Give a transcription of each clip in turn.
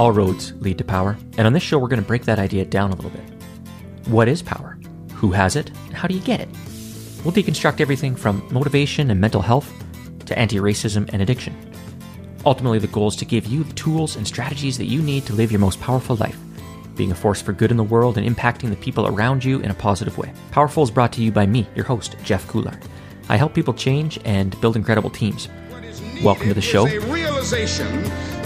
All roads lead to power, and on this show, we're going to break that idea down a little bit. What is power? Who has it? And how do you get it? We'll deconstruct everything from motivation and mental health to anti racism and addiction. Ultimately, the goal is to give you the tools and strategies that you need to live your most powerful life, being a force for good in the world and impacting the people around you in a positive way. Powerful is brought to you by me, your host, Jeff Coulard. I help people change and build incredible teams. Welcome to the show.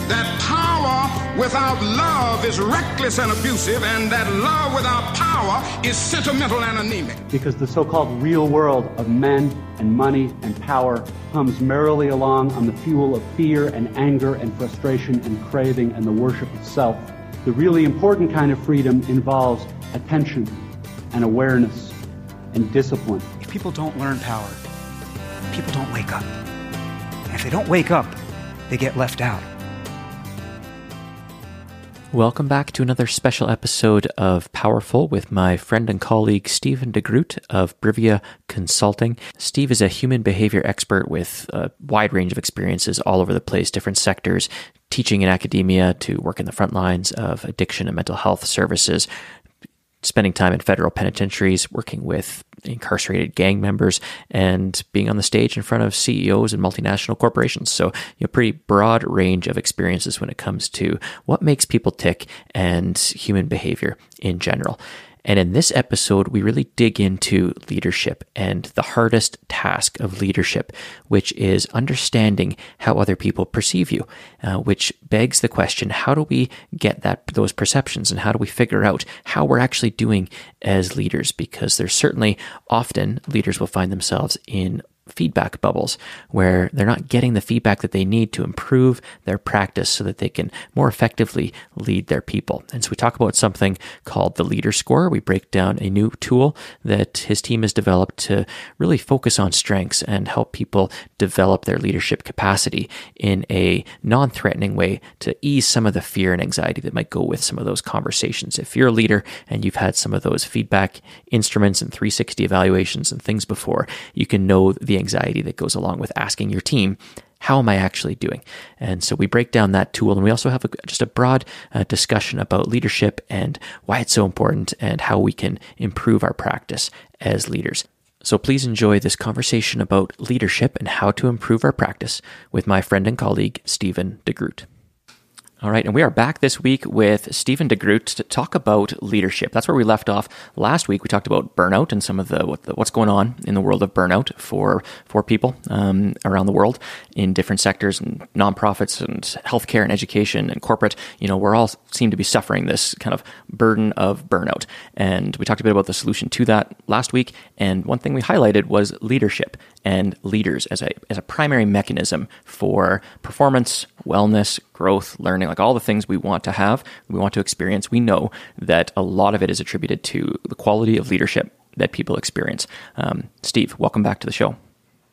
A realization that power without love is reckless and abusive, and that love without power is sentimental and anemic. because the so-called real world of men and money and power hums merrily along on the fuel of fear and anger and frustration and craving and the worship of self. The really important kind of freedom involves attention and awareness and discipline. If people don't learn power, people don't wake up. And if they don't wake up, they get left out. Welcome back to another special episode of Powerful with my friend and colleague Stephen DeGroot of Brivia Consulting. Steve is a human behavior expert with a wide range of experiences all over the place, different sectors, teaching in academia to work in the front lines of addiction and mental health services, spending time in federal penitentiaries, working with incarcerated gang members, and being on the stage in front of CEOs and multinational corporations. So, you know, pretty broad range of experiences when it comes to what makes people tick and human behavior in general. And in this episode, we really dig into leadership and the hardest task of leadership, which is understanding how other people perceive you, uh, which begs the question, how do we get that, those perceptions and how do we figure out how we're actually doing as leaders? Because there's certainly often leaders will find themselves in feedback bubbles where they're not getting the feedback that they need to improve their practice so that they can more effectively lead their people. And so we talk about something called the leader score. We break down a new tool that his team has developed to really focus on strengths and help people develop their leadership capacity in a non-threatening way to ease some of the fear and anxiety that might go with some of those conversations. If you're a leader and you've had some of those feedback instruments and 360 evaluations and things before, you can know the anxiety that goes along with asking your team, how am I actually doing? And so we break down that tool and we also have a, just a broad uh, discussion about leadership and why it's so important and how we can improve our practice as leaders. So please enjoy this conversation about leadership and how to improve our practice with my friend and colleague, Stephen DeGroot. All right, and we are back this week with Stephen DeGroot to talk about leadership. That's where we left off last week. We talked about burnout and some of the, what the what's going on in the world of burnout for for people um, around the world in different sectors and nonprofits and healthcare and education and corporate. You know, we're all seem to be suffering this kind of burden of burnout, and we talked a bit about the solution to that last week. And one thing we highlighted was leadership and leaders as a as a primary mechanism for performance, wellness, growth, learning, like all the things we want to have, we want to experience. We know that a lot of it is attributed to the quality of leadership that people experience. Um, Steve, welcome back to the show.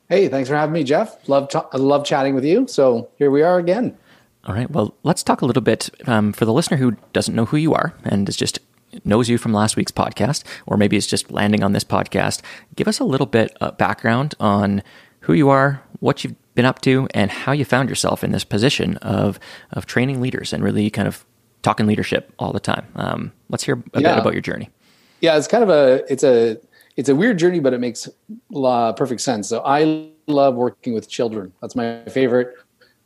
Hey, thanks for having me, Jeff. Love I love chatting with you. So here we are again. All right. Well, let's talk a little bit um, for the listener who doesn't know who you are and is just knows you from last week's podcast, or maybe is just landing on this podcast. Give us a little bit of background on who you are, what you've been up to, and how you found yourself in this position of of training leaders and really kind of talking leadership all the time. Um, let's hear a Yeah. bit about your journey. Yeah, it's kind of a it's a it's a weird journey, but it makes uh, perfect sense. So I love working with children. That's my favorite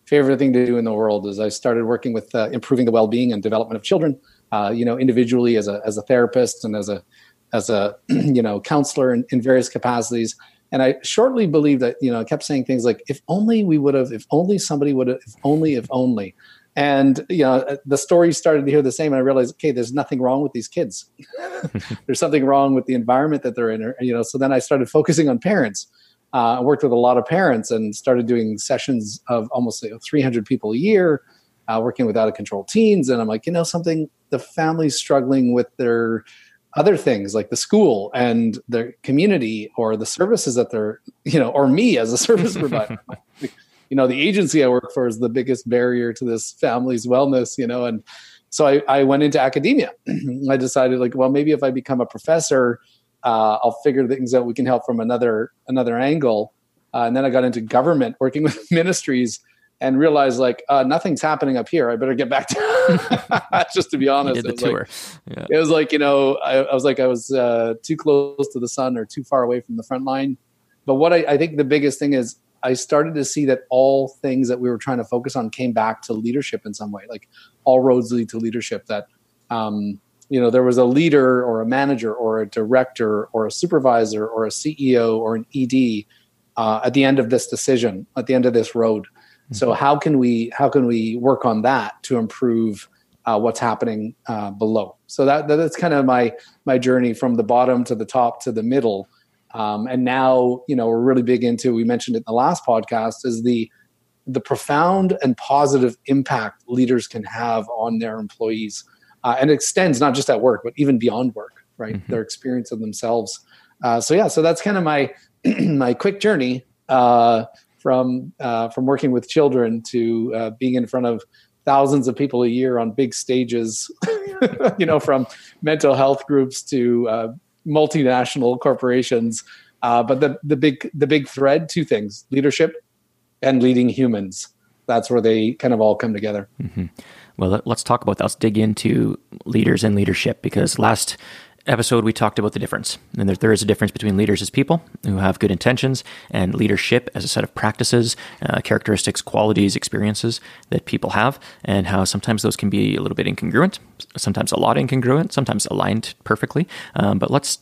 favorite thing to do in the world. Is I started working with uh, improving the well being and development of children. Uh, you know, individually as a as a therapist and as a as a you know counselor in, in various capacities. And I shortly believed that you know I kept saying things like, "If only we would have, if only somebody would have, if only, if only." And you know, the story started to hear the same, and I realized, okay, there's nothing wrong with these kids. there's something wrong with the environment that they're in. or- You know, so then I started focusing on parents. Uh, I worked with a lot of parents and started doing sessions of almost you know, 300 people a year, uh, working with out of control teens. And I'm like, you know, something the family's struggling with their other things like the school and the community or the services that they're, you know, or me as a service provider. you know, the agency I work for is the biggest barrier to this family's wellness, you know, and so I, I went into academia. I decided like, well, maybe if I become a professor, uh, I'll figure things out. We can help from another another angle. Uh, and then I got into government, working with ministries and realized like uh, nothing's happening up here. I better get back to just to be honest. it, was tour. Like, Yeah. it was like you know I, I was like I was uh, too close to the sun or too far away from the front line. But what I, I think the biggest thing is I started to see that all things that we were trying to focus on came back to leadership in some way. Like all roads lead to leadership. That um, you know there was a leader or a manager or a director or a supervisor or a CEO or an ED uh, at the end of this decision, at the end of this road. So how can we how can we work on that to improve uh, what's happening uh, below? So that that's kind of my my journey from the bottom to the top to the middle. Um, and now you know we're really big into we mentioned it in the last podcast is the the profound and positive impact leaders can have on their employees uh, and extends not just at work but even beyond work right their experience of themselves uh, so yeah so that's kind of my my quick journey uh, from uh, from working with children to uh, being in front of thousands of people a year on big stages you know from mental health groups to uh, multinational corporations. Uh, but the the big the big thread two things leadership and leading humans. That's where they kind of all come together. Well, let, let's talk about that. Let's dig into leaders and leadership because last episode we talked about the difference. And there, there is a difference between leaders as people who have good intentions and leadership as a set of practices, uh, characteristics, qualities, experiences that people have, and how sometimes those can be a little bit incongruent, sometimes a lot incongruent, sometimes aligned perfectly. Um, but let's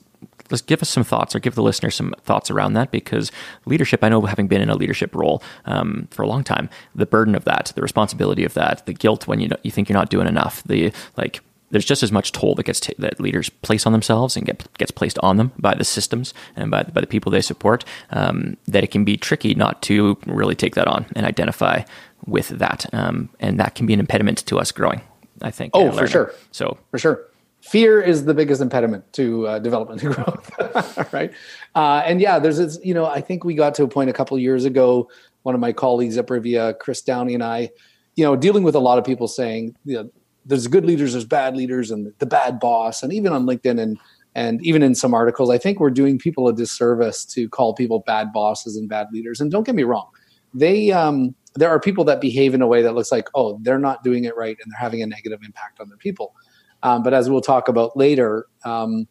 let's give us some thoughts or give the listener some thoughts around that because leadership i know having been in a leadership role um, for a long time the burden of that the responsibility of that the guilt when you know, you think you're not doing enough the like there's just as much toll that gets t- that leaders place on themselves and get, gets placed on them by the systems and by, by the people they support um, that it can be tricky not to really take that on and identify with that um, and that can be an impediment to us growing i think Oh, for sure. so for sure. Fear is the biggest impediment to uh, development and growth, right? Uh, and yeah, there's this, you know, I think we got to a point a couple years ago. One of my colleagues at Brivia, Chris Downey, and I, you know, dealing with a lot of people saying, you know, there's good leaders, there's bad leaders, and the bad boss, and even on LinkedIn and and even in some articles, I think we're doing people a disservice to call people bad bosses and bad leaders. And don't get me wrong, they um, there are people that behave in a way that looks like, oh, they're not doing it right, and they're having a negative impact on their people. Um, but as we'll talk about later, um,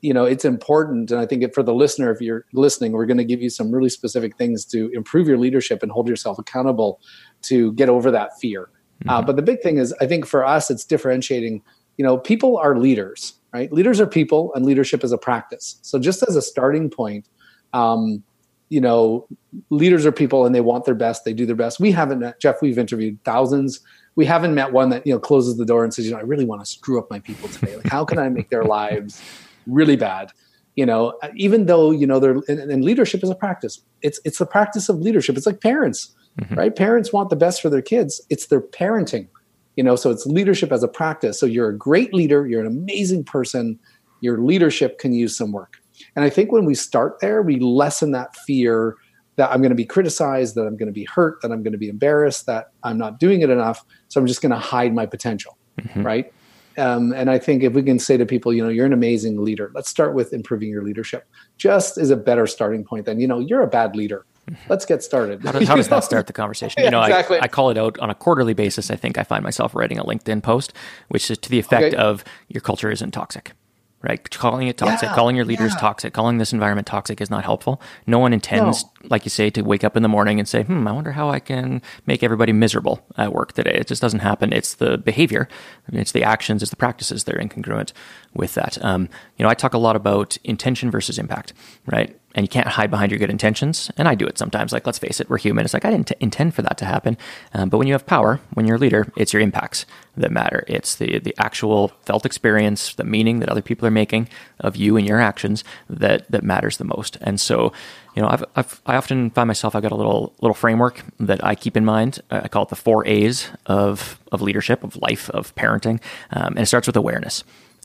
you know, it's important, and I think for the listener, if you're listening, we're going to give you some really specific things to improve your leadership and hold yourself accountable to get over that fear. Uh, but the big thing is, I think for us, it's differentiating. You know, people are leaders, right? Leaders are people, and leadership is a practice. So, just as a starting point, um, you know, leaders are people, and they want their best. They do their best. We haven't met Jeff. We've interviewed thousands. We haven't met one that you know closes the door and says, you know, I really want to screw up my people today. Like, how can I make their lives really bad? You know, even though you know they're and, and leadership is a practice. It's it's the practice of leadership. It's like parents, right? Parents want the best for their kids. It's their parenting you know so it's leadership as a practice. So you're a great leader. You're an amazing person. Your leadership can use some work. And i think when we start there we lessen that fear that i'm going to be criticized that i'm going to be hurt that i'm going to be embarrassed that i'm not doing it enough so i'm just going to hide my potential right? Um, and i think if we can say to people you know you're an amazing leader. Let's start with improving your leadership. Just is a better starting point than you know you're a bad leader let's get started How does, how does that start the conversation? You know, exactly. I, I call it out on a quarterly basis. I think I find myself writing a LinkedIn post, which is to the effect Okay. of your culture isn't toxic. Right, calling it toxic, Yeah, calling your leaders yeah. toxic, calling this environment toxic is not helpful. No one intends, like you say, to wake up in the morning and say, "Hmm, I wonder how I can make everybody miserable at work today." It just doesn't happen. It's the behavior, it's the actions, it's the practices that are incongruent with that. Um, you know, I talk a lot about intention versus impact, right? And you can't hide behind your good intentions. And I do it sometimes. Like, let's face it, we're human. It's like I didn't t- intend for that to happen. Um, but when you have power, when you're a leader, it's your impacts that matter. It's the the actual felt experience, the meaning that other people are making of you and your actions that that matters the most. And so, you know, I've, I've I often find myself I've got a little little framework that I keep in mind. Uh, I call it the four A's of of leadership, of life, of parenting, um, and it starts with awareness.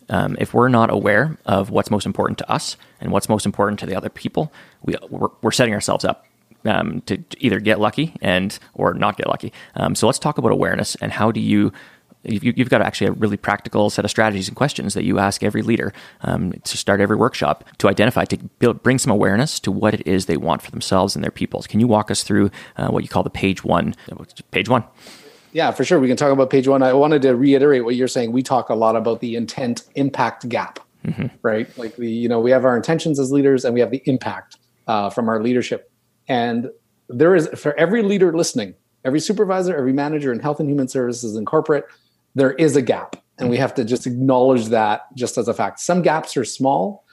Um, if we're not aware of what's most important to us and what's most important to the other people, we, we're, we're setting ourselves up um, to, either get lucky and or not get lucky. Um, so let's talk about awareness and how do you you, have got actually a really practical set of strategies and questions that you ask every leader um, to start every workshop to identify, to build, bring some awareness to what it is they want for themselves and their peoples. Can you walk us through uh, what you call the page one? Page one. Yeah, for sure. We can talk about page one. I wanted to reiterate what you're saying. We talk a lot about the intent impact gap, mm-hmm. right? Like the, you know, we have our intentions as leaders and we have the impact uh, from our leadership. And there is, for every leader listening, every supervisor, every manager in health and human services and corporate, there is a gap. And we have to just acknowledge that just as a fact. Some gaps are small.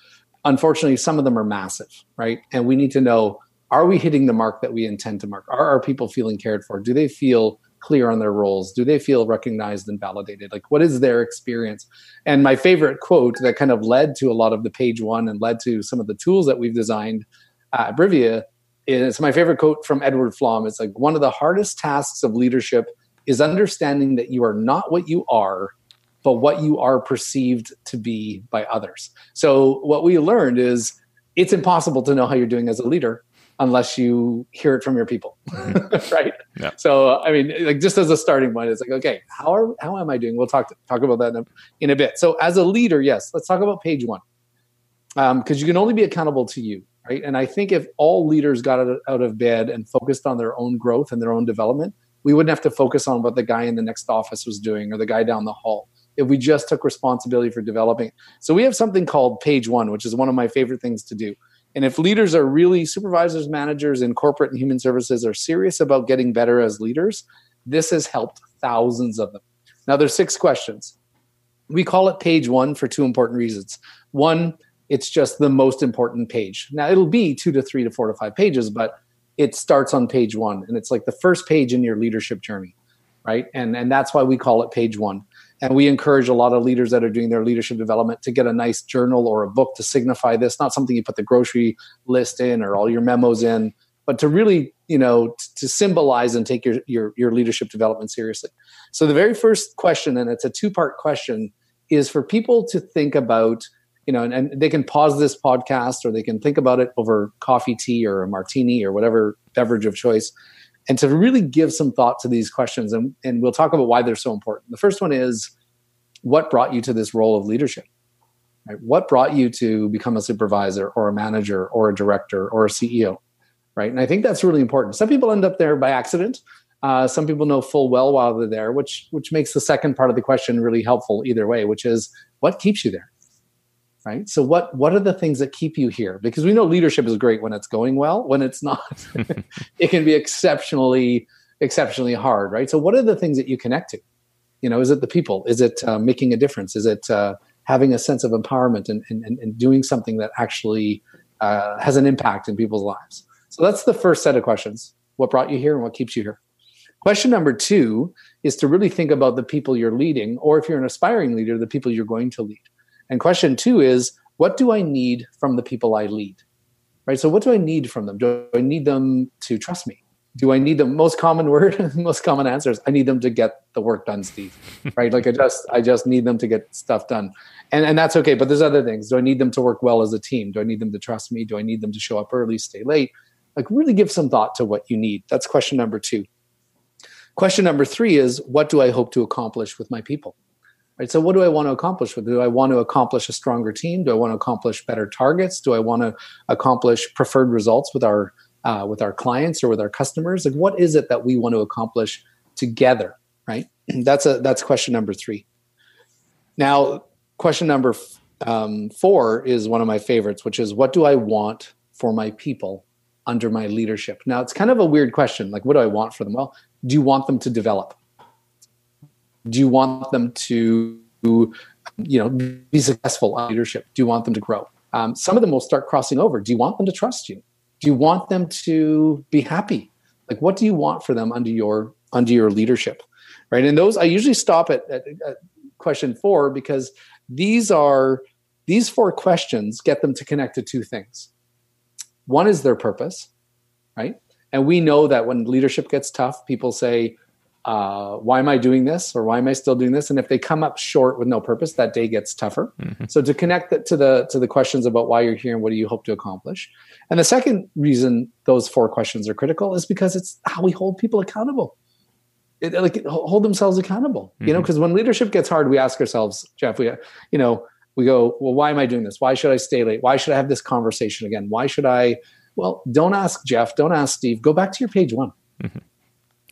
Unfortunately, some of them are massive, right? And we need to know are we hitting the mark that we intend to mark? Are our people feeling cared for? Do they feel clear on their roles? Do they feel recognized and validated? Like, what is their experience? And my favorite quote that kind of led to a lot of the page one and led to some of the tools that we've designed at Brivia is my favorite quote from Edward Flom. It's like one of the hardest tasks of leadership is understanding that you are not what you are, but what you are perceived to be by others. So what we learned is it's impossible to know how you're doing as a leader unless you hear it from your people mm-hmm. right? Yeah. so i mean like just as a starting point it's like okay how are how am i doing? We'll talk to, talk about that in a, in a bit. So as a leader yes let's talk about page one because um, you can only be accountable to you right? And i think if all leaders got out of bed and focused on their own growth and their own development we wouldn't have to focus on what the guy in the next office was doing or the guy down the hall. If we just took responsibility for developing. So we have something called page one which is one of my favorite things to do and if leaders are really supervisors, managers in corporate and human services are serious about getting better as leaders, this has helped thousands of them. Now there's six questions. We call it page 1 for two important reasons. One, it's just the most important page. Now it'll be 2 to 3 to 4 to 5 pages, but it starts on page 1 and it's like the first page in your leadership journey, right? And and that's why we call it page 1. And we encourage a lot of leaders that are doing their leadership development to get a nice journal or a book to signify this, not something you put the grocery list in or all your memos in, but to really, you know, t- to symbolize and take your, your, your leadership development seriously. So the very first question, and it's a two part question, is for people to think about, you know, and, and they can pause this podcast or they can think about it over coffee, tea, or a martini or whatever beverage of choice and to really give some thought to these questions. And, and we'll talk about why they're so important. The first one is what brought you to this role of leadership? Right? What brought you to become a supervisor or a manager or a director or a CEO? Right. And I think that's really important. Some people end up there by accident. Uh, some people know full well while they're there, which which makes the second part of the question really helpful either way, which is what keeps you there? Right? So what what are the things that keep you here? Because we know leadership is great when it's going well. When it's not it can be exceptionally exceptionally hard right? So what are the things that you connect to? You know is it the people? Is it uh, making a difference? Is it uh, having a sense of empowerment and, and, and doing something that actually uh, has an impact in people's lives? So that's the first set of questions. What brought you here and what keeps you here? Question number two is to really think about the people you're leading or if you're an aspiring leader the people you're going to lead and question two is, what do I need from the people I lead? Right. So, what do I need from them? Do I need them to trust me? Do I need the most common word, most common answers? I need them to get the work done, Steve. right. Like I just, I just need them to get stuff done, and and that's okay. But there's other things. Do I need them to work well as a team? Do I need them to trust me? Do I need them to show up early, stay late? Like really give some thought to what you need. That's question number two. Question number three is, what do I hope to accomplish with my people? Right? So what do i want to accomplish with do i want to accomplish a stronger team? Do i want to accomplish better targets? Do i want to accomplish preferred results with our uh, with our clients or with our customers? Like what is it that we want to accomplish together right? That's a that's question number three. Now question number um, four is one of my favorites which is what do i want for my people under my leadership? Now it's kind of a weird question like what do i want for them? Well do you want them to develop do you want them to you know be successful on leadership? Do you want them to grow? Um, some of them will start crossing over. Do you want them to trust you? Do you want them to be happy? Like what do you want for them under your under your leadership right? And those i usually stop at, at, at question four because these are these four questions get them to connect to two things. One is their purpose right? And we know that when leadership gets tough people say uh, why am I doing this or why am I still doing this? And if they come up short with no purpose, that day gets tougher. Mm-hmm. So to connect that to the to the questions about why you're here and what do you hope to accomplish. And the second reason those four questions are critical is because it's how we hold people accountable. it, like hold themselves accountable. Mm-hmm. You know, because when leadership gets hard, we ask ourselves, Jeff, we you know we go, well, why am I doing this? Why should I stay late? Why should I have this conversation again? Why should I? Well, don't ask Jeff. Don't ask Steve. Go back to your page one. Mm-hmm.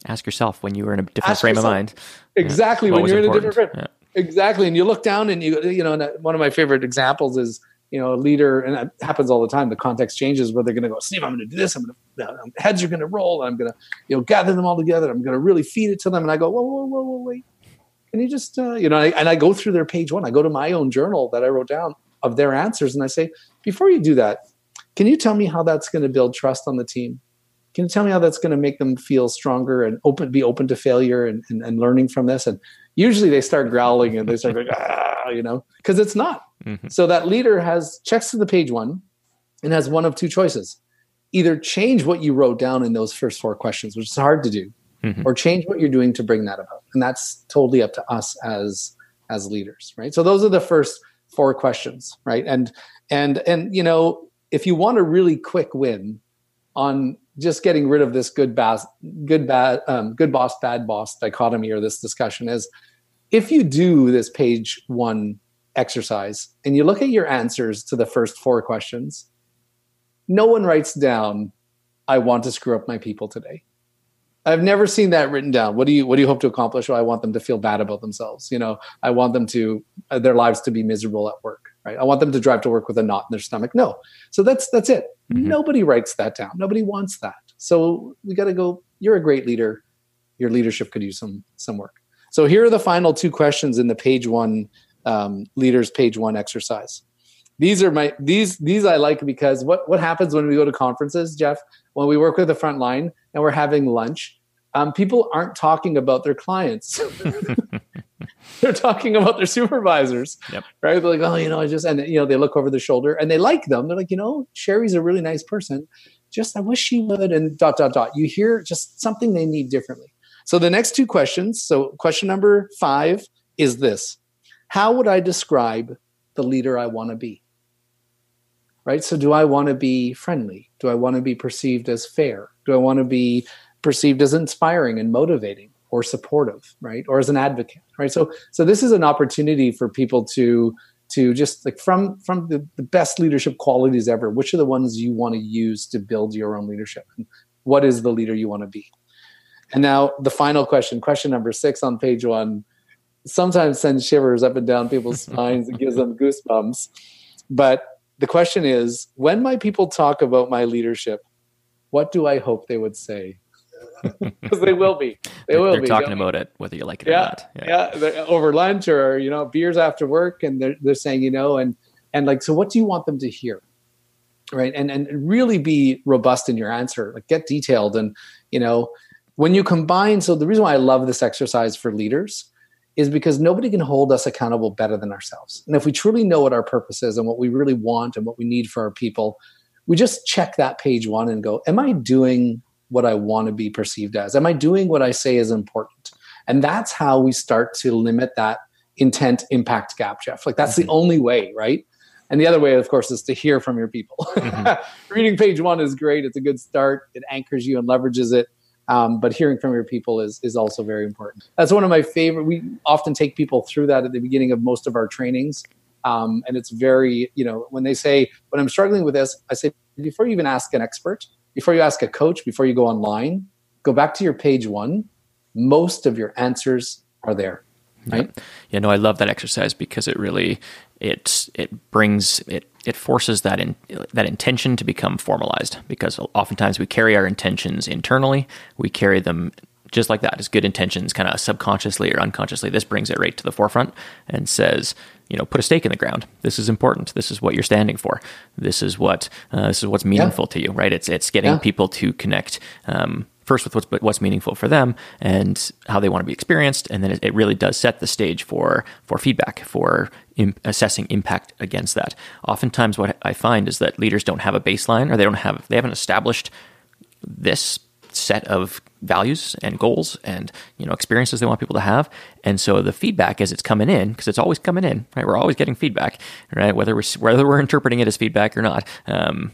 Ask yourself when you were in a different ask frame yourself. of mind. Exactly when you're important. in a different frame. Yeah. Exactly, and you look down and you you know one of my favorite examples is you know a leader, and that happens all the time. The context changes where they're going to go, Steve, I'm going to do this. I'm going to heads are going to roll. I'm going to you know gather them all together. I'm going to really feed it to them. And I go, whoa, whoa, whoa, whoa, wait. Can you just uh, you know? and I go through their page one. I go to my own journal that I wrote down of their answers, and I say, before you do that, can you tell me how that's going to build trust on the team? Can you tell me how that's going to make them feel stronger and open, be open to failure and, and, and learning from this? And usually they start growling and they start going, ah, you know, because it's not. Mm-hmm. So that leader has checks to the page one and has one of two choices. Either change what you wrote down in those first four questions, which is hard to do, mm-hmm. or change what you're doing to bring that about. And that's totally up to us as as leaders, right? So those are the first four questions, right? And and and you know, if you want a really quick win on just getting rid of this good boss, good bad, um, good boss, bad boss dichotomy or this discussion is, if you do this page one exercise and you look at your answers to the first four questions, no one writes down, "I want to screw up my people today." I've never seen that written down. What do you What do you hope to accomplish? Well, I want them to feel bad about themselves. You know, I want them to uh, their lives to be miserable at work. Right? I want them to drive to work with a knot in their stomach. No. So that's that's it. Mm-hmm. Nobody writes that down. Nobody wants that. So we got to go. You're a great leader. Your leadership could use some some work. So here are the final two questions in the page one um, leaders page one exercise. These are my these these I like because what what happens when we go to conferences, Jeff? When we work with the front line and we're having lunch, um, people aren't talking about their clients. They're talking about their supervisors, yep. right? They're like, oh, you know, I just and you know they look over their shoulder and they like them. They're like, you know, Sherry's a really nice person. Just I wish she would and dot dot dot. You hear just something they need differently. So the next two questions. So question number five is this: How would I describe the leader I want to be? Right. So do I want to be friendly? Do I want to be perceived as fair? Do I want to be perceived as inspiring and motivating or supportive, right? Or as an advocate, right? So so this is an opportunity for people to to just like from from the, the best leadership qualities ever, which are the ones you want to use to build your own leadership? And what is the leader you want to be? And now the final question, question number six on page one, sometimes sends shivers up and down people's spines and gives them goosebumps. But the question is, when my people talk about my leadership, what do I hope they would say? because they will be. They will they're be. talking about it, whether you like it yeah, or not. Yeah, yeah over lunch or you know beers after work, and they're they're saying you know and and like so, what do you want them to hear? Right, and and really be robust in your answer. Like get detailed, and you know when you combine. So the reason why I love this exercise for leaders is because nobody can hold us accountable better than ourselves. And if we truly know what our purpose is and what we really want and what we need for our people, we just check that page one and go, Am I doing what I want to be perceived as? Am I doing what I say is important? And that's how we start to limit that intent impact gap, Jeff. Like that's mm-hmm. the only way, right? And the other way, of course, is to hear from your people. Mm-hmm. Reading page one is great. It's a good start. It anchors you and leverages it. Um, but hearing from your people is is also very important. That's one of my favorite. We often take people through that at the beginning of most of our trainings, um, and it's very you know when they say when I'm struggling with this, I say before you even ask an expert, before you ask a coach, before you go online, go back to your page one. Most of your answers are there. Right? Yeah. yeah, no, I love that exercise because it really it it brings it it forces that in that intention to become formalized because oftentimes we carry our intentions internally, we carry them just like that as good intentions kind of subconsciously or unconsciously this brings it right to the forefront and says you know put a stake in the ground. This is important. This is what you're standing for. This is what uh, this is what's meaningful yeah. to you right? It's it's getting yeah. people to connect um, first with what's what's meaningful for them and how they want to be experienced and then it, it really does set the stage for for feedback for Im- assessing impact against that. Oftentimes what i find is that leaders don't have a baseline or they don't have they haven't established this set of values and goals and you know experiences they want people to have and so the feedback as it's coming in because it's always coming in right we're always getting feedback right whether we're whether we're interpreting it as feedback or not um,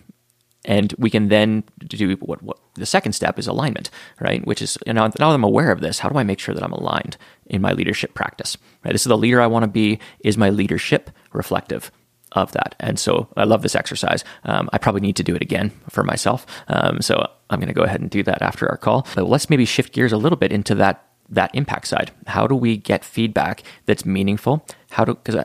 and we can then do what, what the second step is alignment, right? Which is you know, now that I'm aware of this, how do I make sure that I'm aligned in my leadership practice? Right, this is the leader I want to be. Is my leadership reflective of that? And so I love this exercise. Um, I probably need to do it again for myself. Um, so I'm going to go ahead and do that after our call. But let's maybe shift gears a little bit into that that impact side. How do we get feedback that's meaningful? How do because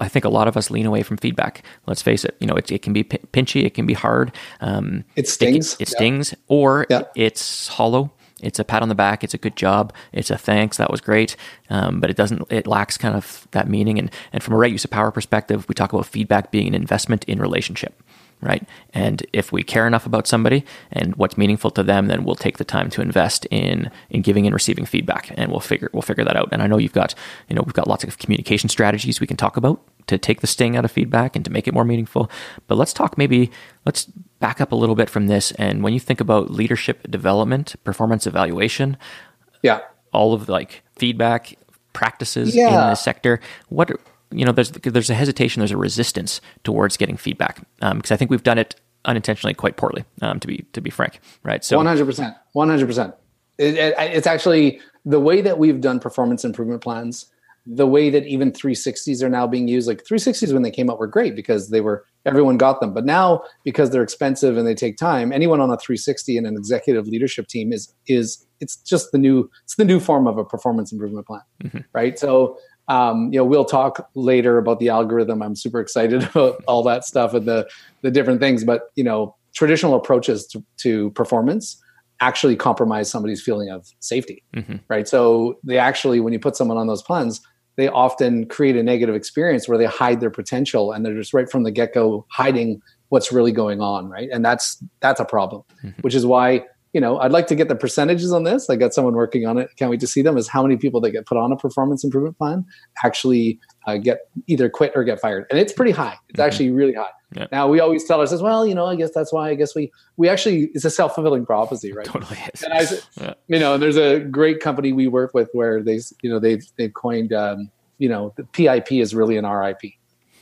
I think a lot of us lean away from feedback. Let's face it. You know, it, it can be p- pinchy. It can be hard. Um, it stings. It, it stings, or it's hollow. It's a pat on the back. It's a good job. It's a thanks. That was great. Um, but it doesn't. It lacks kind of that meaning. And and from a right use of power perspective, we talk about feedback being an investment in relationship right? And if we care enough about somebody and what's meaningful to them, then we'll take the time to invest in in giving and receiving feedback, and we'll figure we'll figure that out. And I know you've got you know we've got lots of communication strategies we can talk about to take the sting out of feedback and to make it more meaningful. But let's talk maybe let's back up a little bit from this. And when you think about leadership development, performance evaluation, yeah, all of like feedback practices yeah. in the sector, what you know, there's there's a hesitation, there's a resistance towards getting feedback because um, I think we've done it unintentionally quite poorly. Um, to be to be frank, right? So 100, percent 100. percent It's actually the way that we've done performance improvement plans. The way that even 360s are now being used, like 360s when they came out were great because they were everyone got them. But now because they're expensive and they take time, anyone on a 360 and an executive leadership team is is it's just the new it's the new form of a performance improvement plan, mm-hmm. right? So um, you know, we'll talk later about the algorithm. I'm super excited about all that stuff and the the different things. But you know, traditional approaches to, to performance actually compromise somebody's feeling of safety, mm-hmm. right? So they actually, when you put someone on those plans, they often create a negative experience where they hide their potential and they're just right from the get go hiding what's really going on, right? And that's that's a problem, mm-hmm. which is why you know, I'd like to get the percentages on this. I got someone working on it. Can't wait to see them. Is how many people that get put on a performance improvement plan actually uh, get either quit or get fired, and it's pretty high. It's mm-hmm. actually really high. Yeah. Now we always tell ourselves, well, you know, I guess that's why. I guess we we actually it's a self fulfilling prophecy, right? totally is. And I, yeah. you know, and there's a great company we work with where they, you know, they've they've coined, um, you know, the PIP is really an RIP,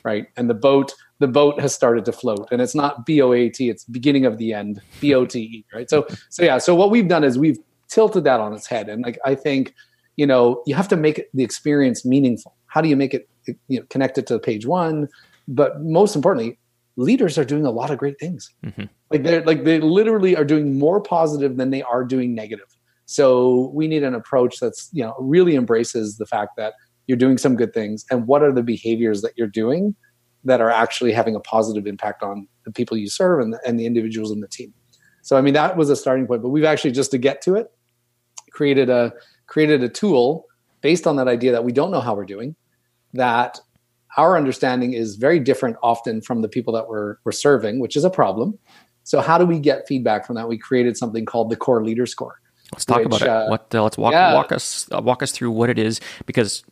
right? And the boat the boat has started to float. And it's not b-o-a-t it's beginning of the end b-o-t-e right? So so yeah so what we've done is we've tilted that on its head. And like i think you know you have to make the experience meaningful. How do you make it you know connected to page one? But most importantly leaders are doing a lot of great things. Mm-hmm. like they're like they literally are doing more positive than they are doing negative. So we need an approach that's you know really embraces the fact that you're doing some good things and what are the behaviors that you're doing that are actually having a positive impact on the people you serve and the, and the individuals in the team. So I mean that was a starting point, but we've actually just to get to it created a created a tool based on that idea that we don't know how we're doing that our understanding is very different often from the people that we're, we're serving, which is a problem. So how do we get feedback from that? We created something called the Core Leader Score. Let's talk which, about it. Uh, what uh, let's walk yeah. walk us uh, walk us through what it is because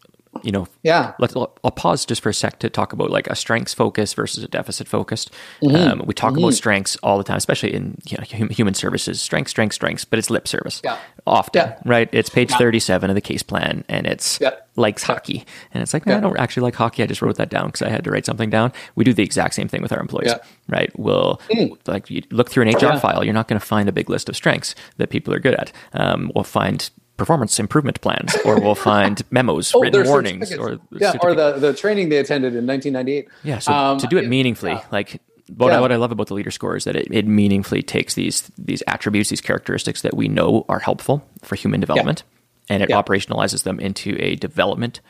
you know, yeah. Let's. I'll pause just for a sec to talk about like a strengths focus versus a deficit focused. Mm-hmm. Um, we talk mm-hmm. about strengths all the time, especially in you know, human services. Strengths, strengths, strengths, but it's lip service. Yeah. Often, yeah. right? It's page yeah. thirty-seven of the case plan, and it's likes hockey, and it's like, no, I don't actually like hockey. I just wrote that down because I had to write something down. We do the exact same thing with our employees, right? We'll mm. like you look through an HR file. You're not going to find a big list of strengths that people are good at. Um, we'll find performance improvement plans, or we'll find memos, oh, written warnings, or yeah, or the, the training they attended in 1998. Yeah, so um, to do it meaningfully, yeah. like what, yeah. I, what I love about the leader score is that it, it, meaningfully takes these these attributes, these characteristics that we know are helpful for human development, yeah. and it operationalizes them into a development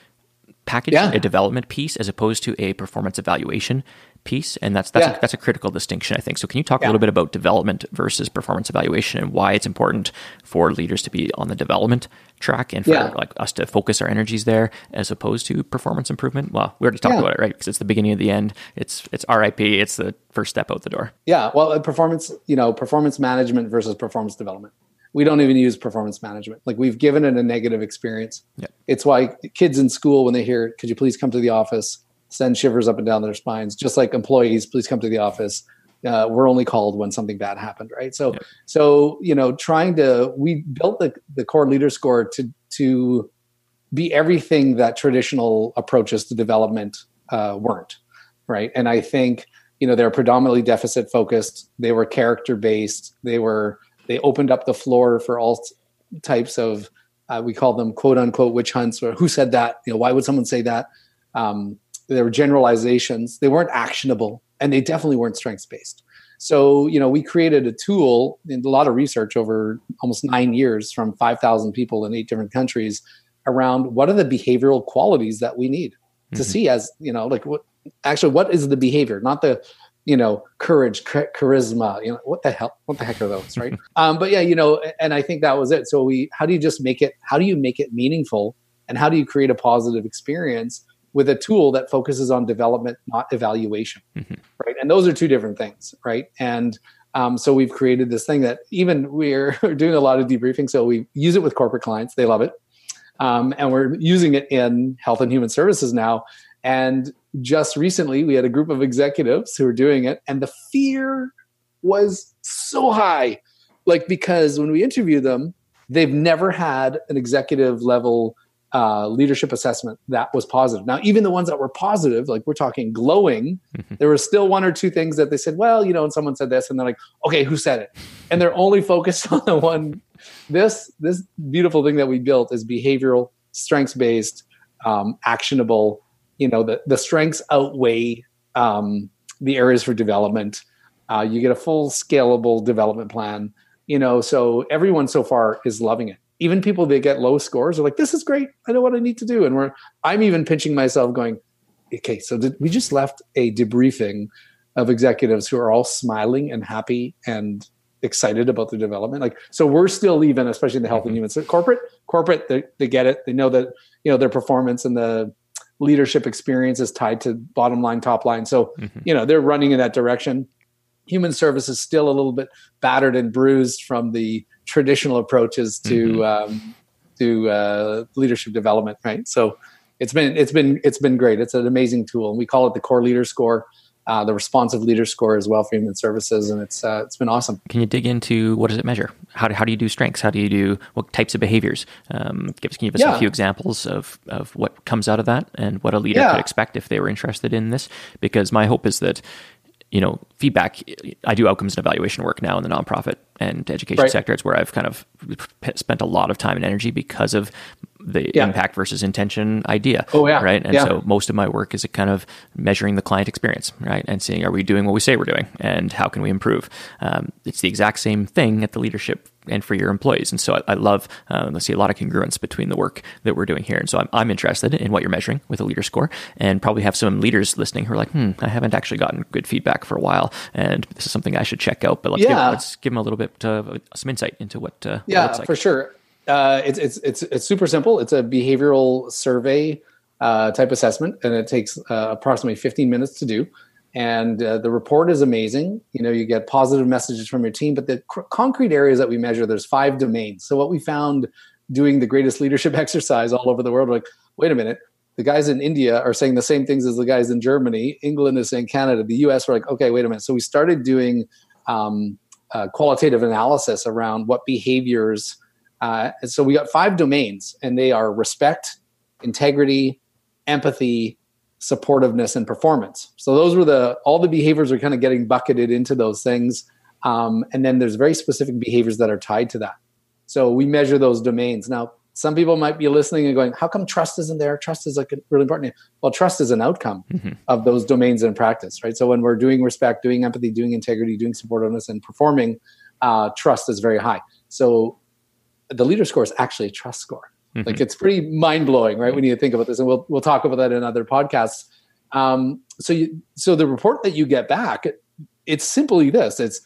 package, a development piece, as opposed to a performance evaluation piece, and that's that's yeah. a, that's a critical distinction, I think. So, can you talk yeah. a little bit about development versus performance evaluation, and why it's important for leaders to be on the development track, and for yeah. like us to focus our energies there, as opposed to performance improvement? Well, we already talked about it, right? Because it's the beginning of the end. It's it's RIP. It's the first step out the door. Yeah. Well, uh, performance, you know, performance management versus performance development. We don't even use performance management. Like we've given it a negative experience. It's why kids in school, when they hear, "Could you please come to the office?" Send shivers up and down their spines. Just like employees, please come to the office. Uh, we're only called when something bad happened, right? So, yeah. so you know, trying to we built the the core leader score to to be everything that traditional approaches to development uh, weren't, right? And I think you know they're predominantly deficit focused they were character based they were they opened up the floor for all types of uh, we call them quote unquote witch hunts or who said that you know why would someone say that um, there were generalizations. They weren't actionable and they definitely weren't strengths based so you know we created a tool in a lot of research over almost nine years from 5000 people in eight different countries around what are the behavioral qualities that we need mm-hmm. to see as you know like what actually what is the behavior? Not the you know courage charisma you know what the hell what the heck are those right? Um, but yeah you know and i think that was it. So we how do you just make it how do you make it meaningful? And how do you create a positive experience with a tool that focuses on development not evaluation mm-hmm. right and those are two different things right and um, so we've created this thing that even we're doing a lot of debriefing so we use it with corporate clients they love it um, and we're using it in health and human services now and just recently, we had a group of executives who were doing it, and the fear was so high. Like, because when we interview them, they've never had an executive level uh, leadership assessment that was positive. Now, even the ones that were positive, like we're talking glowing, mm-hmm. there were still one or two things that they said, well, you know, and someone said this, and they're like, okay, who said it? And they're only focused on the one. This this beautiful thing that we built is behavioral, strengths based, um, actionable, you know the, the strengths outweigh um, the areas for development uh, you get a full scalable development plan you know so everyone so far is loving it even people that get low scores are like this is great i know what i need to do and we're i'm even pinching myself going okay so did, we just left a debriefing of executives who are all smiling and happy and excited about the development like so we're still even especially in the health mm-hmm. and human so corporate corporate they, they get it they know that you know their performance and the leadership experience is tied to bottom line, top line. So, mm-hmm. you know, they're running in that direction. Human service is still a little bit battered and bruised from the traditional approaches to mm-hmm. um, to uh, leadership development, right? So, it's been it's been it's been great. It's an amazing tool, and we call it the Core Leader Score uh, the responsive leader score as well for human services, and it's uh, it's been awesome. Can you dig into what does it measure? How do, how do you do strengths? How do you do what types of behaviors? Um, give, can you give us yeah. a few examples of of what comes out of that and what a leader yeah. could expect if they were interested in this? Because my hope is that you know feedback i do outcomes and evaluation work now in the nonprofit and education right. sector it's where i've kind of spent a lot of time and energy because of the yeah. impact versus intention idea. Oh yeah, right. And yeah. so most of my work is kind of measuring the client experience, right, and seeing are we doing what we say we're doing, and how can we improve. Um, it's the exact same thing at the leadership and for your employees. And so I, I love, uh, I see a lot of congruence between the work that we're doing here. And so I'm, I'm interested in what you're measuring with a leader score and probably have some leaders listening who are like, hmm, I haven't actually gotten good feedback for a while. And this is something I should check out, but let's, yeah. give, let's give them a little bit of some insight into what, uh, yeah, what like. for sure. Uh, it's, it's it's it's super simple. It's a behavioral survey uh, type assessment, and it takes uh, approximately 15 minutes to do. And uh, the report is amazing. You know, you get positive messages from your team, but the cr- concrete areas that we measure, there's five domains. So what we found doing the greatest leadership exercise all over the world, like, wait a minute, the guys in India are saying the same things as the guys in Germany. England is saying Canada. The U.S. were like, okay, wait a minute. So we started doing um, uh, qualitative analysis around what behaviors uh, so we got five domains, and they are respect, integrity, empathy, supportiveness, and performance. So those were the all the behaviors are kind of getting bucketed into those things, um, and then there's very specific behaviors that are tied to that. So we measure those domains. Now, some people might be listening and going, "How come trust isn't there? Trust is like really important." Well, trust is an outcome mm-hmm. of those domains in practice, right? So when we're doing respect, doing empathy, doing integrity, doing supportiveness, and performing, uh, trust is very high. So the leader score is actually a trust score. Mm-hmm. Like it's pretty mind blowing, right? When you think about this, and we'll we'll talk about that in other podcasts. Um, so you so the report that you get back, it's simply this: it's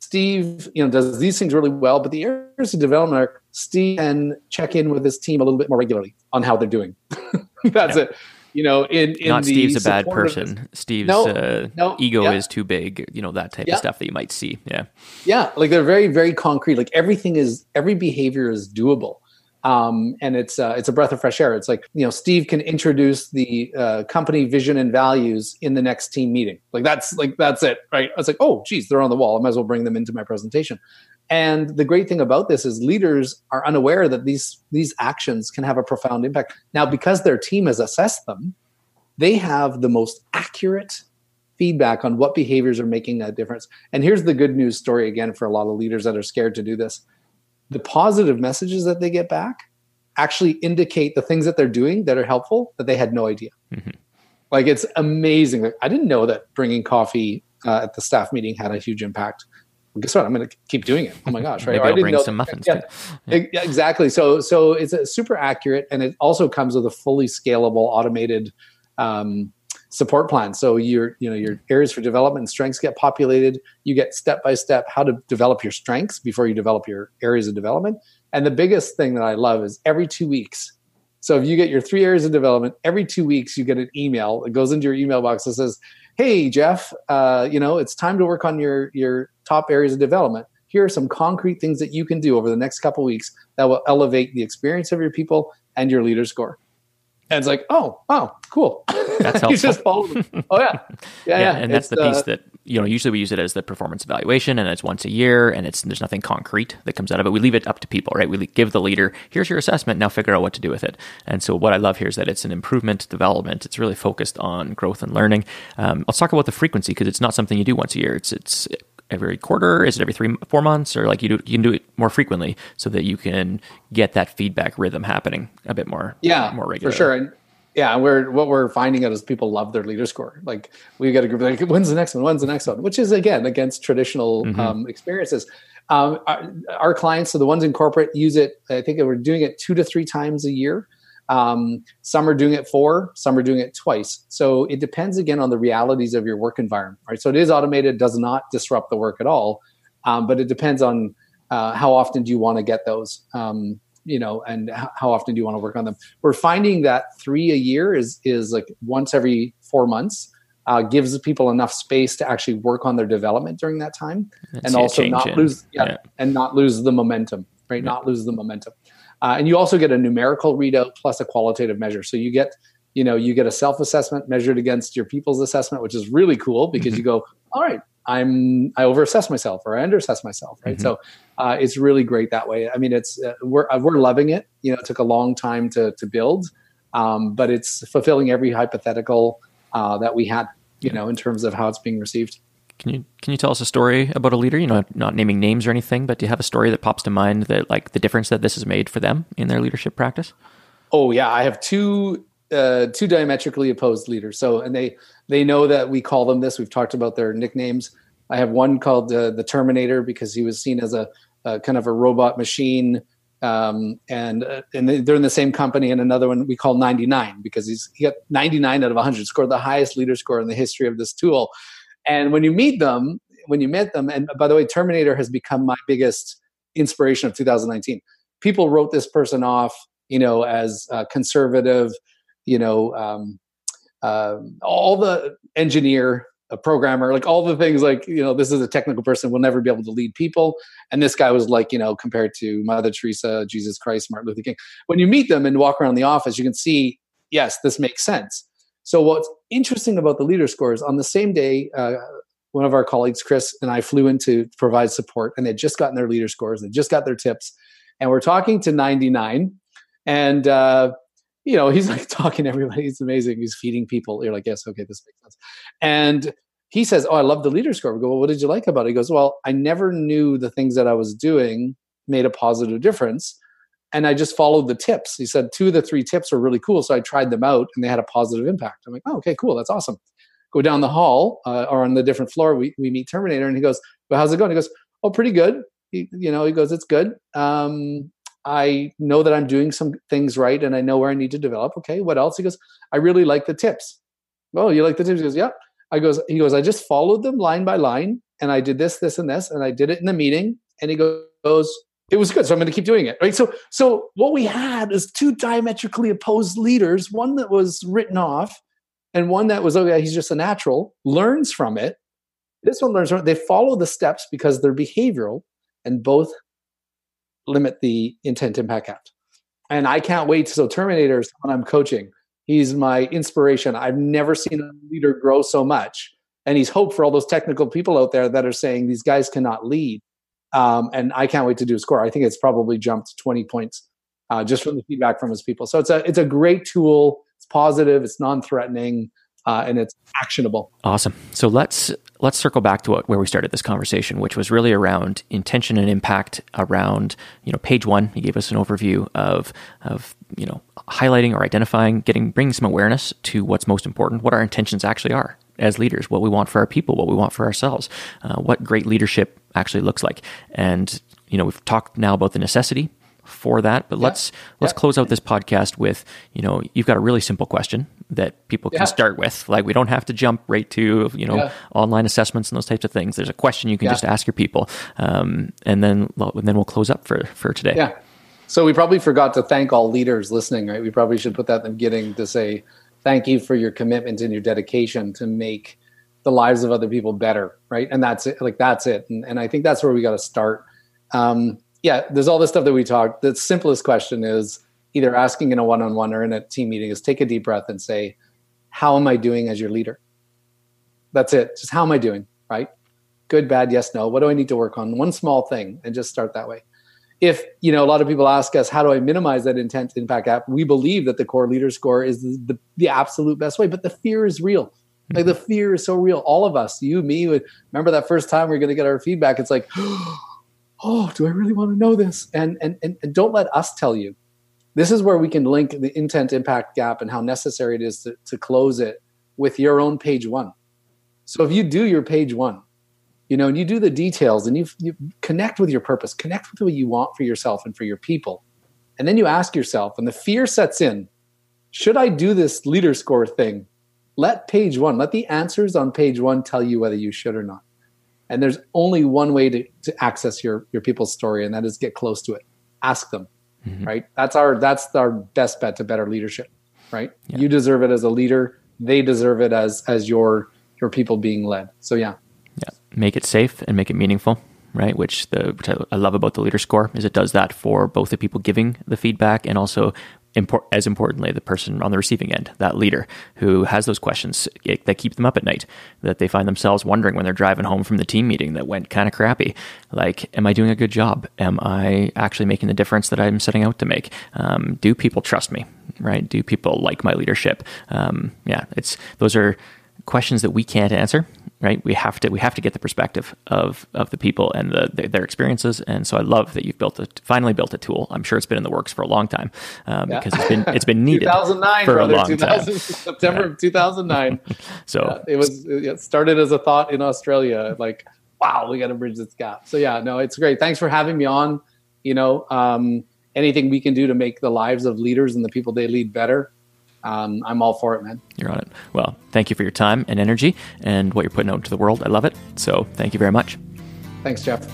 Steve, you know, does these things really well, but the areas of development are Steve can check in with his team a little bit more regularly on how they're doing. That's yeah. it you know, in, in not Steve's a bad person. Steve's no, uh, no, ego yeah. is too big. You know that type yeah. of stuff that you might see. Yeah, yeah, like they're very very concrete. Like everything is every behavior is doable. Um, and it's uh, it's a breath of fresh air. It's like you know Steve can introduce the uh, company vision and values in the next team meeting. Like that's like that's it, right? I was like, oh, geez, they're on the wall. I might as well bring them into my presentation. And the great thing about this is leaders are unaware that these these actions can have a profound impact. Now, because their team has assessed them, they have the most accurate feedback on what behaviors are making that difference. And here's the good news story again for a lot of leaders that are scared to do this. The positive messages that they get back actually indicate the things that they're doing that are helpful that they had no idea. Mm-hmm. Like it's amazing. I didn't know that bringing coffee uh, at the staff meeting had a huge impact. Well, guess what? I'm going to keep doing it. Oh my gosh! Right? Maybe I'll bring some muffins. Yeah, yeah. exactly. So, so it's super accurate, and it also comes with a fully scalable, automated um, support plan. So your, you know, your areas for development and strengths get populated. You get step by step how to develop your strengths before you develop your areas of development. And the biggest thing that I love is every two weeks. So if you get your three areas of development, every two weeks you get an email. It goes into your email box that says, "Hey Jeff, uh, you know it's time to work on your your top areas of development. Here are some concrete things that you can do over the next couple weeks that will elevate the experience of your people and your leader score." And it's like, oh, oh, cool. That's helpful. you just follow them. Oh yeah, yeah, yeah. yeah. And that's the piece uh, that you know. Usually we use it as the performance evaluation, and it's once a year, and it's there's nothing concrete that comes out of it. We leave it up to people, right? We give the leader, here's your assessment. Now figure out what to do with it. And so what I love here is that it's an improvement development. It's really focused on growth and learning. Um, let's talk about the frequency because it's not something you do once a year. It's it's every quarter? Is it every three, four months, or like you do? You can do it more frequently so that you can get that feedback rhythm happening a bit more. Yeah, more regular for sure. And yeah, we're what we're finding out is people love their leader score. Like we get a group like, when's the next one? When's the next one? Which is again against traditional mm-hmm. um, experiences. Um, our, our, clients, so the ones in corporate, use it. I think we're doing it two to three times a year. Um, some are doing it four, some are doing it twice. So it depends again on the realities of your work environment, right? So it is automated, does not disrupt the work at all, um, but it depends on uh, how often do you want to get those. Um, you know and how often do you want to work on them we're finding that three a year is is like once every four months uh, gives people enough space to actually work on their development during that time and, and also not in. lose yeah, yeah, and not lose the momentum right yeah. not lose the momentum uh, and you also get a numerical readout plus a qualitative measure so you get you know you get a self-assessment measured against your people's assessment which is really cool because mm-hmm. you go all right I'm I overassess myself or I underassess myself, right? Mm-hmm. So uh, it's really great that way. I mean, it's uh, we're uh, we're loving it. You know, it took a long time to to build, um, but it's fulfilling every hypothetical uh, that we had. You know, in terms of how it's being received. Can you can you tell us a story about a leader? You know, not naming names or anything, but do you have a story that pops to mind that like the difference that this has made for them in their leadership practice? Oh yeah, I have two uh, two diametrically opposed leaders. So, and they they know that we call them this. We've talked about their nicknames. I have one called uh, the Terminator because he was seen as a, a kind of a robot machine, um, and uh, and they're in the same company. And another one we call 99 because he's he got 99 out of 100, scored the highest leader score in the history of this tool. And when you meet them, when you met them, and by the way, Terminator has become my biggest inspiration of 2019. People wrote this person off, you know, as conservative you know um, uh, all the engineer a programmer like all the things like you know this is a technical person will never be able to lead people. And this guy was like you know compared to mother teresa jesus christ martin luther king. When you meet them and walk around the office you can see yes this makes sense. So what's interesting about the leader scores on the same day uh, one of our colleagues chris and i flew in to provide support and they'd just gotten their leader scores they just got their tips. And we're talking to 99 and uh, you know, he's like talking to everybody. He's amazing. He's feeding people. You're like, yes, okay, this makes sense. And he says, Oh, I love the leader score. We go, Well, what did you like about it? He goes, Well, I never knew the things that I was doing made a positive difference. And I just followed the tips. He said, Two of the three tips were really cool. So I tried them out and they had a positive impact. I'm like, Oh, okay, cool. That's awesome. Go down the hall uh, or on the different floor. We, we meet Terminator and he goes, Well, how's it going? He goes, Oh, pretty good. He, you know, he goes, It's good. Um, I know that I'm doing some things right and I know where I need to develop. Okay, what else? He goes, I really like the tips. Oh, you like the tips? He goes, yeah. I goes, he goes, I just followed them line by line and I did this, this, and this, and I did it in the meeting. And he goes, it was good. So I'm going to keep doing it. Right. So, so what we had is two diametrically opposed leaders, one that was written off and one that was, oh yeah, he's just a natural, learns from it. This one learns from it. They follow the steps because they're behavioral and both limit the intent impact gap. And I can't wait. So Terminator when I'm coaching. He's my inspiration. I've never seen a leader grow so much. And he's hope for all those technical people out there that are saying these guys cannot lead. Um, and I can't wait to do a score. I think it's probably jumped 20 points uh, just from the feedback from his people. So it's a it's a great tool. It's positive. It's non-threatening. uh, and it's actionable. Awesome. So let's let's circle back to what, where we started this conversation, which was really around intention and impact. Around you know page one, you gave us an overview of of you know highlighting or identifying, getting bringing some awareness to what's most important, what our intentions actually are as leaders, what we want for our people, what we want for ourselves, uh, what great leadership actually looks like, and you know we've talked now about the necessity for that. But yeah. let's let's yeah. close out this podcast with you know you've got a really simple question that people can yeah. start with. Like we don't have to jump right to you know online assessments and those types of things. There's a question you can just ask your people, um, and then and then we'll close up for for today. Yeah. So we probably forgot to thank all leaders listening. Right. We probably should put that in the beginning to say thank you for your commitment and your dedication to make the lives of other people better. Right. And that's it. Like that's it. And, and I think that's where we got to start. Um, yeah, there's all this stuff that we talked. The simplest question is either asking in a one-on-one or in a team meeting is take a deep breath and say, "How am I doing as your leader?" That's it. Just how am I doing? Right? Good, bad, yes, no. What do I need to work on? One small thing, and just start that way. If you know, a lot of people ask us, "How do I minimize that intent impact gap?" We believe that the core leader score is the, the, the absolute best way, but the fear is real. Mm-hmm. Like the fear is so real. All of us, you, me, remember that first time we are going to get our feedback. It's like. Oh, do I really want to know this? And, and, and, and don't let us tell you. This is where we can link the intent impact gap and how necessary it is to, to close it with your own page one. So if you do your page one, you know, and you do the details and you, you connect with your purpose, connect with what you want for yourself and for your people. And then you ask yourself, and the fear sets in, should I do this leader score thing? Let page one, let the answers on page one tell you whether you should or not. And there's only one way to, to access your your people's story, and that is get close to it. Ask them. Mm-hmm. Right? That's our that's our best bet to better leadership. Right? Yeah. You deserve it as a leader. They deserve it as as your your people being led. So yeah. Yeah. Make it safe and make it meaningful right? Which the which I love about the leader score is it does that for both the people giving the feedback and also import, as importantly, the person on the receiving end, that leader who has those questions that keep them up at night, that they find themselves wondering when they're driving home from the team meeting that went kind of crappy. Like, am I doing a good job? Am I actually making the difference that I'm setting out to make? Um, do people trust me? Right? Do people like my leadership? Um, yeah, it's those are questions that we can't answer right? We have to we have to get the perspective of of the people and the, the, their experiences. And so i love that you've built a finally built a tool. I'm sure it's been in the works for a long time um, yeah. because it's been it's been needed 2009 for brother, a long time. september of 2009 so yeah, it was it started as a thought in australia like wow we got to bridge this gap. So yeah no it's great. Thanks for having me on. You know um, anything we can do to make the lives of leaders and the people they lead better um, I'm all for it, man. You're on it. Well, thank you for your time and energy and what you're putting out into the world. I love it. So thank you very much. Thanks, Jeff.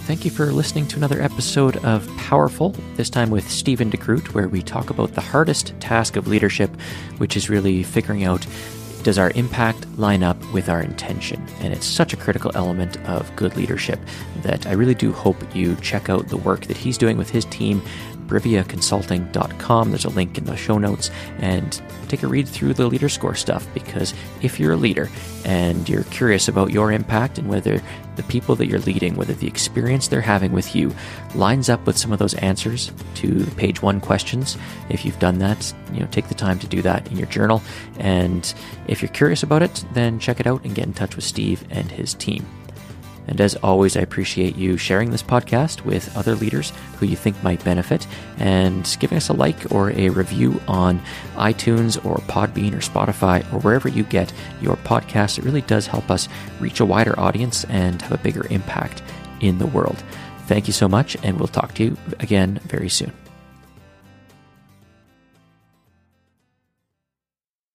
Thank you for listening to another episode of Powerful, this time with Stephen DeGroot, where we talk about the hardest task of leadership, which is really figuring out does our impact line up with our intention? And it's such a critical element of good leadership that I really do hope you check out the work that he's doing with his team briviaconsulting.com. There's a link in the show notes and take a read through the leader score stuff because if you're a leader and you're curious about your impact and whether the people that you're leading, whether the experience they're having with you lines up with some of those answers to page one questions, if you've done that, you know, take the time to do that in your journal. And if you're curious about it, then check it out and get in touch with Steve and his team. And as always, I appreciate you sharing this podcast with other leaders who you think might benefit and giving us a like or a review on iTunes or Podbean or Spotify or wherever you get your podcast. It really does help us reach a wider audience and have a bigger impact in the world. Thank you so much, and we'll talk to you again very soon.